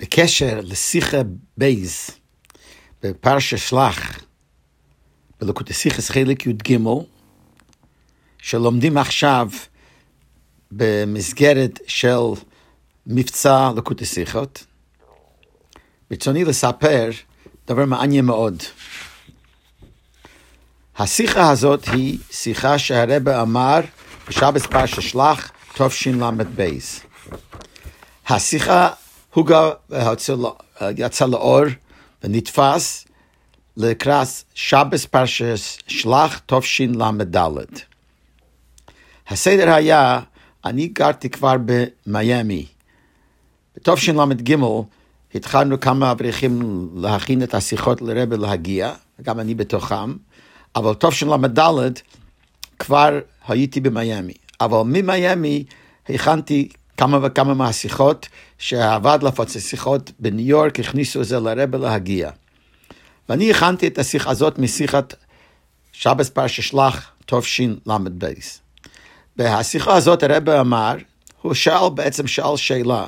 בקשר לשיחה בייז, בפרשה שלח, בלקוטי סיכס חלק י"ג, שלומדים עכשיו במסגרת של מבצע לקוטי שיחות. ברצוני לספר דבר מעניין מאוד. השיחה הזאת היא שיחה שהרבא אמר בשבס פרשה שלח תשל"ב. השיחה הוגה יצא לאור ונתפס לקראת שבס פרשס שלח תשל"ד. הסדר היה, אני גרתי כבר במיאמי. בתשל"ג התחלנו כמה אברכים להכין את השיחות לרבה להגיע, גם אני בתוכם, אבל תשל"ד כבר הייתי במיאמי. אבל ממיאמי הכנתי כמה וכמה מהשיחות שהעבד לפוצץ שיחות בניו יורק, הכניסו את זה לרבה להגיע. ואני הכנתי את השיחה הזאת משיחת שבס פרשה שלח תשל"ב. בהשיחה הזאת הרבה אמר, הוא שאל בעצם שאל שאלה,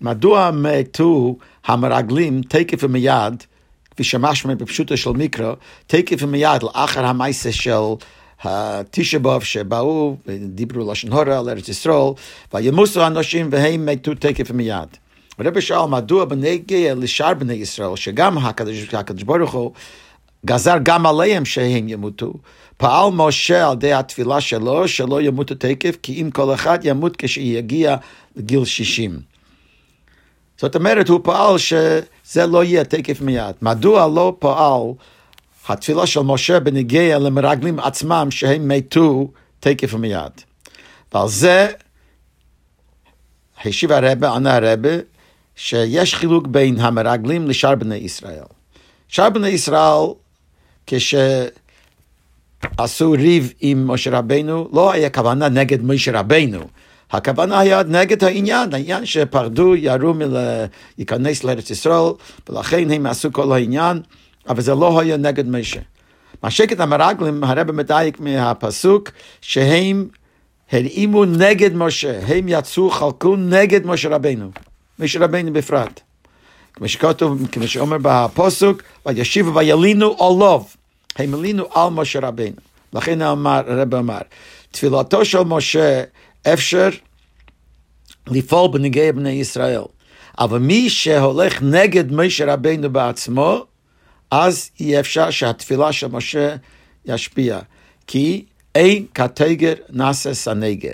מדוע מתו המרגלים תקף ומיד, כפי שמשמע בפשוטו של מיקרו, תקף ומיד לאחר המעשה של התשבוב שבאו ודיברו לשון הורה על ארץ ישראל, וימוסו אנשים והם מתו תקף ומיד. הרב שאל מדוע בנגיע לשאר בני ישראל, שגם הקדוש, הקדוש ברוך הוא גזר גם עליהם שהם ימותו, פעל משה על ידי התפילה שלו שלא ימותו תקף, כי אם כל אחד ימות כשיגיע לגיל 60. זאת אומרת, הוא פעל שזה לא יהיה תקף מיד. מדוע לא פעל התפילה של משה בנגיע למרגלים עצמם שהם מתו תקף ומיד. ועל זה השיב הרבה, ענה הרבה, שיש חילוק בין המרגלים לשאר בני ישראל. שאר בני ישראל, כשעשו ריב עם משה רבנו, לא היה כוונה נגד משה רבנו. הכוונה היה נגד העניין, העניין שפרדו, ירו מלהיכנס לארץ ישראל, ולכן הם עשו כל העניין. אבל זה לא היה נגד משה. מה שקט המרגלים, הרב מדייק מהפסוק, שהם הרעימו נגד משה, הם יצאו, חלקו נגד משה רבנו, משה רבנו בפרט. כמו שכתוב, כמו שאומר בפסוק, וישיבו וילינו עולוב, הם הלינו על משה רבנו. לכן אמר, הרב אמר, תפילתו של משה אפשר לפעול בנגיע בני ישראל. אבל מי שהולך נגד משה רבנו בעצמו, אז אי אפשר שהתפילה של משה ישפיע, כי אין קטגר נעשה סנגר.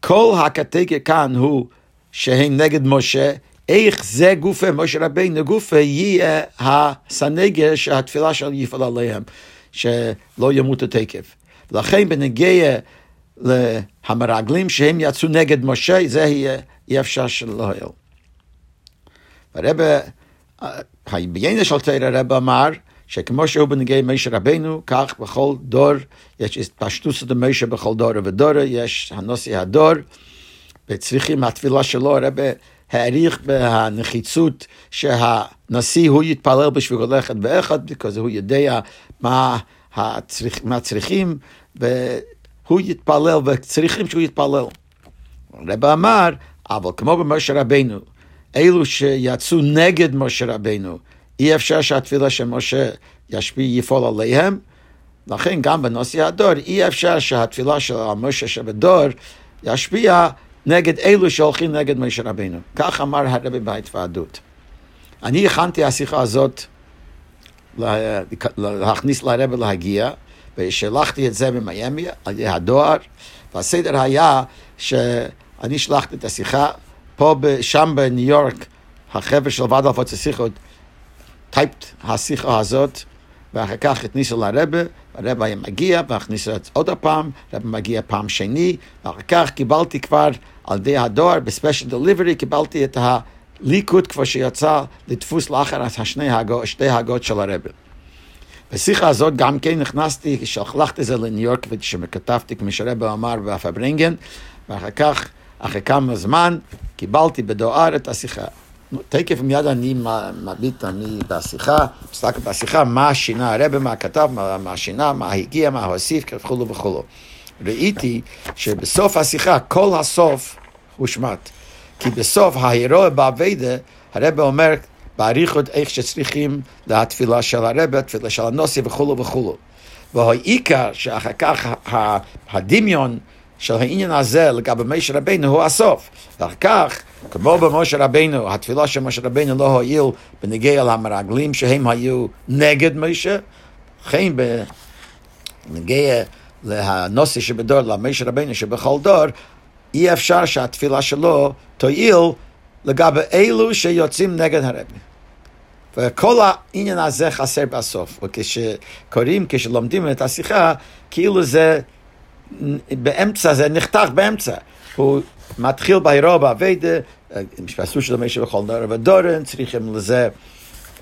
כל הקטגר כאן הוא שהם נגד משה, איך זה גופה, משה רבינו גופה, יהיה הסנגר שהתפילה שלו יפעל עליהם, שלא ימותו תקף. לכן בנגיע להמרגלים שהם יצאו נגד משה, זה יהיה אי אפשר שלא יהיה. הרב בעניין של תרא הרב אמר שכמו שהוא בנגיע משה רבנו, כך בכל דור יש התפשטות של משה בכל דור ודור, יש הנושא הדור, וצריכים התפילה שלו, הרב העריך בהנחיצות שהנשיא הוא יתפלל בשביל ללכת באחד, כי הוא יודע מה, הצריך, מה צריכים, והוא יתפלל, וצריכים שהוא יתפלל. הרב אמר, אבל כמו במשה רבנו, אלו שיצאו נגד משה רבנו, אי אפשר שהתפילה של משה ישפיע, יפעל עליהם, לכן גם בנושא הדור, אי אפשר שהתפילה של משה שבדור ישפיע נגד אלו שהולכים נגד משה רבנו. כך אמר הרבי בהתוועדות. אני הכנתי השיחה הזאת להכניס לרבי להגיע, ושלחתי את זה במיאמי על ידי הדואר, והסדר היה שאני שלחתי את השיחה פה, שם בניו יורק, החבר'ה של ועד אלפות השיחות, טייפט השיחה הזאת, ואחר כך הכניסו לרבה, הרבה היה מגיע, והכניסו את עוד הפעם, הרבה מגיע פעם שני, ואחר כך קיבלתי כבר על ידי הדואר, ב special delivery, קיבלתי את הליקוט כבר שיצא לדפוס לאחר השני הגהות, שתי ההגהות של הרבי. בשיחה הזאת גם כן נכנסתי, כשהלכתי את זה לניו יורק, וכשכתבתי, כמו שהרבי אמר, בפארברענגען, ואחר כך אחרי כמה זמן קיבלתי בדואר את השיחה. תכף ומיד אני מביט אני בשיחה, מסתכל בשיחה, מה שינה הרבי, מה כתב, מה, מה שינה, מה הגיע, מה הוסיף, וכולו וכולו. ראיתי שבסוף השיחה, כל הסוף הושמט. כי בסוף ההירוע באביידה הרב אומר באריכות איך שצריכים לתפילה של הרב, תפילה של הנוסי וכולו וכולו. והעיקר שאחר כך הדמיון של העניין הזה לגבי משה רבינו הוא הסוף. ואחר כך, כמו במשה רבינו, התפילה של משה רבינו לא הועיל בנגיע למרגלים שהם היו נגד משה, לכן בנגיע לנושא שבדור, למשה רבינו שבכל דור, אי אפשר שהתפילה שלו תועיל לגבי אלו שיוצאים נגד הרבי. וכל העניין הזה חסר בסוף. וכשקוראים, כשלומדים את השיחה, כאילו זה באמצע, זה נחתך באמצע. הוא מתחיל בהירו באביידה, אסור של משה בכל נוער ודורן, צריכים לזה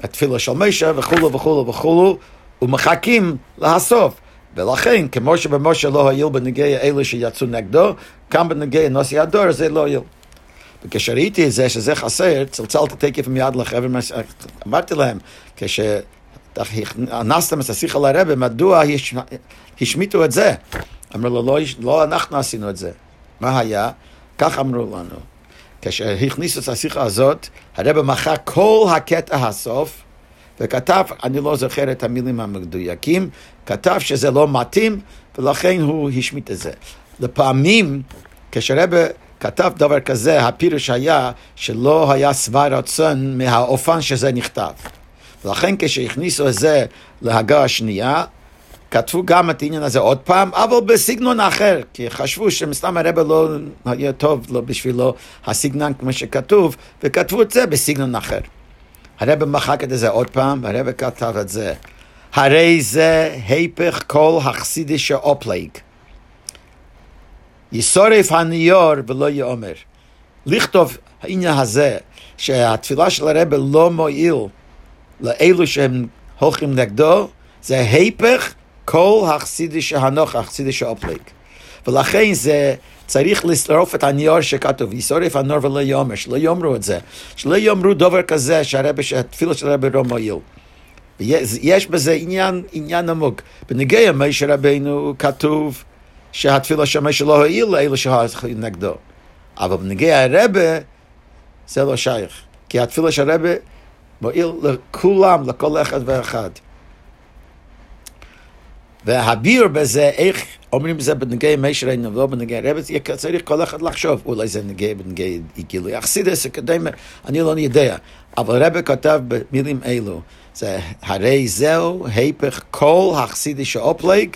התפילה של משה וכולו וכולו וכולו, ומחכים להסוף. ולכן, כמו שבמשה לא הועיל בנגיע אלה שיצאו נגדו, גם בנגיע נוסי הדור זה לא הועיל. וכשראיתי את זה, שזה חסר, צלצלתי תקף מיד לחבר, אמרתי להם, כשהכנסתם את השיחה לרבה, מדוע השמיטו את זה? אמרו לו, לא, לא אנחנו עשינו את זה. מה היה? כך אמרו לנו. כשהכניסו את השיחה הזאת, הרבה מחק כל הקטע הסוף, וכתב, אני לא זוכר את המילים המדויקים, כתב שזה לא מתאים, ולכן הוא השמיט את זה. לפעמים, כשהרבה כתב דבר כזה, הפירוש היה שלא היה שבע רצון מהאופן שזה נכתב. ולכן כשהכניסו את זה להגה השנייה, כתבו גם את העניין הזה עוד פעם, אבל בסגנון אחר, כי חשבו שמסתם הרבה לא היה טוב לא בשבילו הסגנון כמו שכתוב, וכתבו את זה בסגנון אחר. הרבי מחק את זה עוד פעם, והרבי כתב את זה. הרי זה היפך כל החסידישע אויפלייג. ישורף הנייר ולא יאמר. לכתוב העניין הזה, שהתפילה של הרבי לא מועיל לאלו שהם הולכים נגדו, זה היפך כל החסידיש הנוח, החסידיש האופליק. ולכן זה צריך לשרוף את הניור שכתוב, ישרף הנור ולא יאמר, שלא יאמרו את זה, שלא יאמרו דבר כזה שהרבה, שהתפילה של הרבה לא מועיל. יש בזה עניין, עניין עמוק. בנגיע משה רבינו כתוב שהתפילה של משה לא הועיל לאלה שהולכים נגדו. אבל בנגיע הרבה זה לא שייך. כי התפילה של הרבה מועיל לכולם, לכל אחד ואחד. והביר בזה, איך אומרים זה בנגי משר אין לא בנגי רבץ, צריך כל אחד לחשוב, אולי זה נגי בנגי גילוי אכסידס, אקדמיה, אני לא יודע. אבל רבי כתב במילים אלו, זה הרי זהו היפך כל החסידי שאופלג,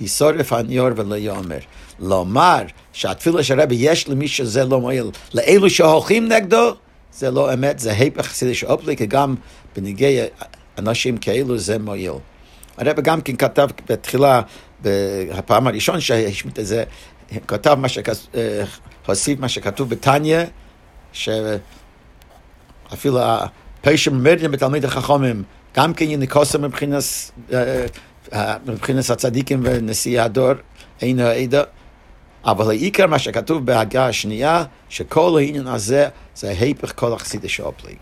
ישורף הניור ולא יאמר. לומר שהתפילה של רבי יש למי שזה לא מועיל, לאלו שהולכים נגדו, זה לא אמת, זה היפך חסידי שאופלג, כי גם בנגי אנשים כאלו זה מועיל. הרב גם כן כתב בתחילה, בפעם הראשון שהשמיט את זה, כתב מה שכתוב, אה, מה שכתוב בתניא, שאפילו הפשע מרדים בתלמיד החכמים, גם כן יניקוסה מבחינת, אה, אה, מבחינת הצדיקים ונשיאי הדור, אין העדה. אבל העיקר מה שכתוב בהגה השנייה, שכל העניין הזה זה היפך כל החסידי של הפליג.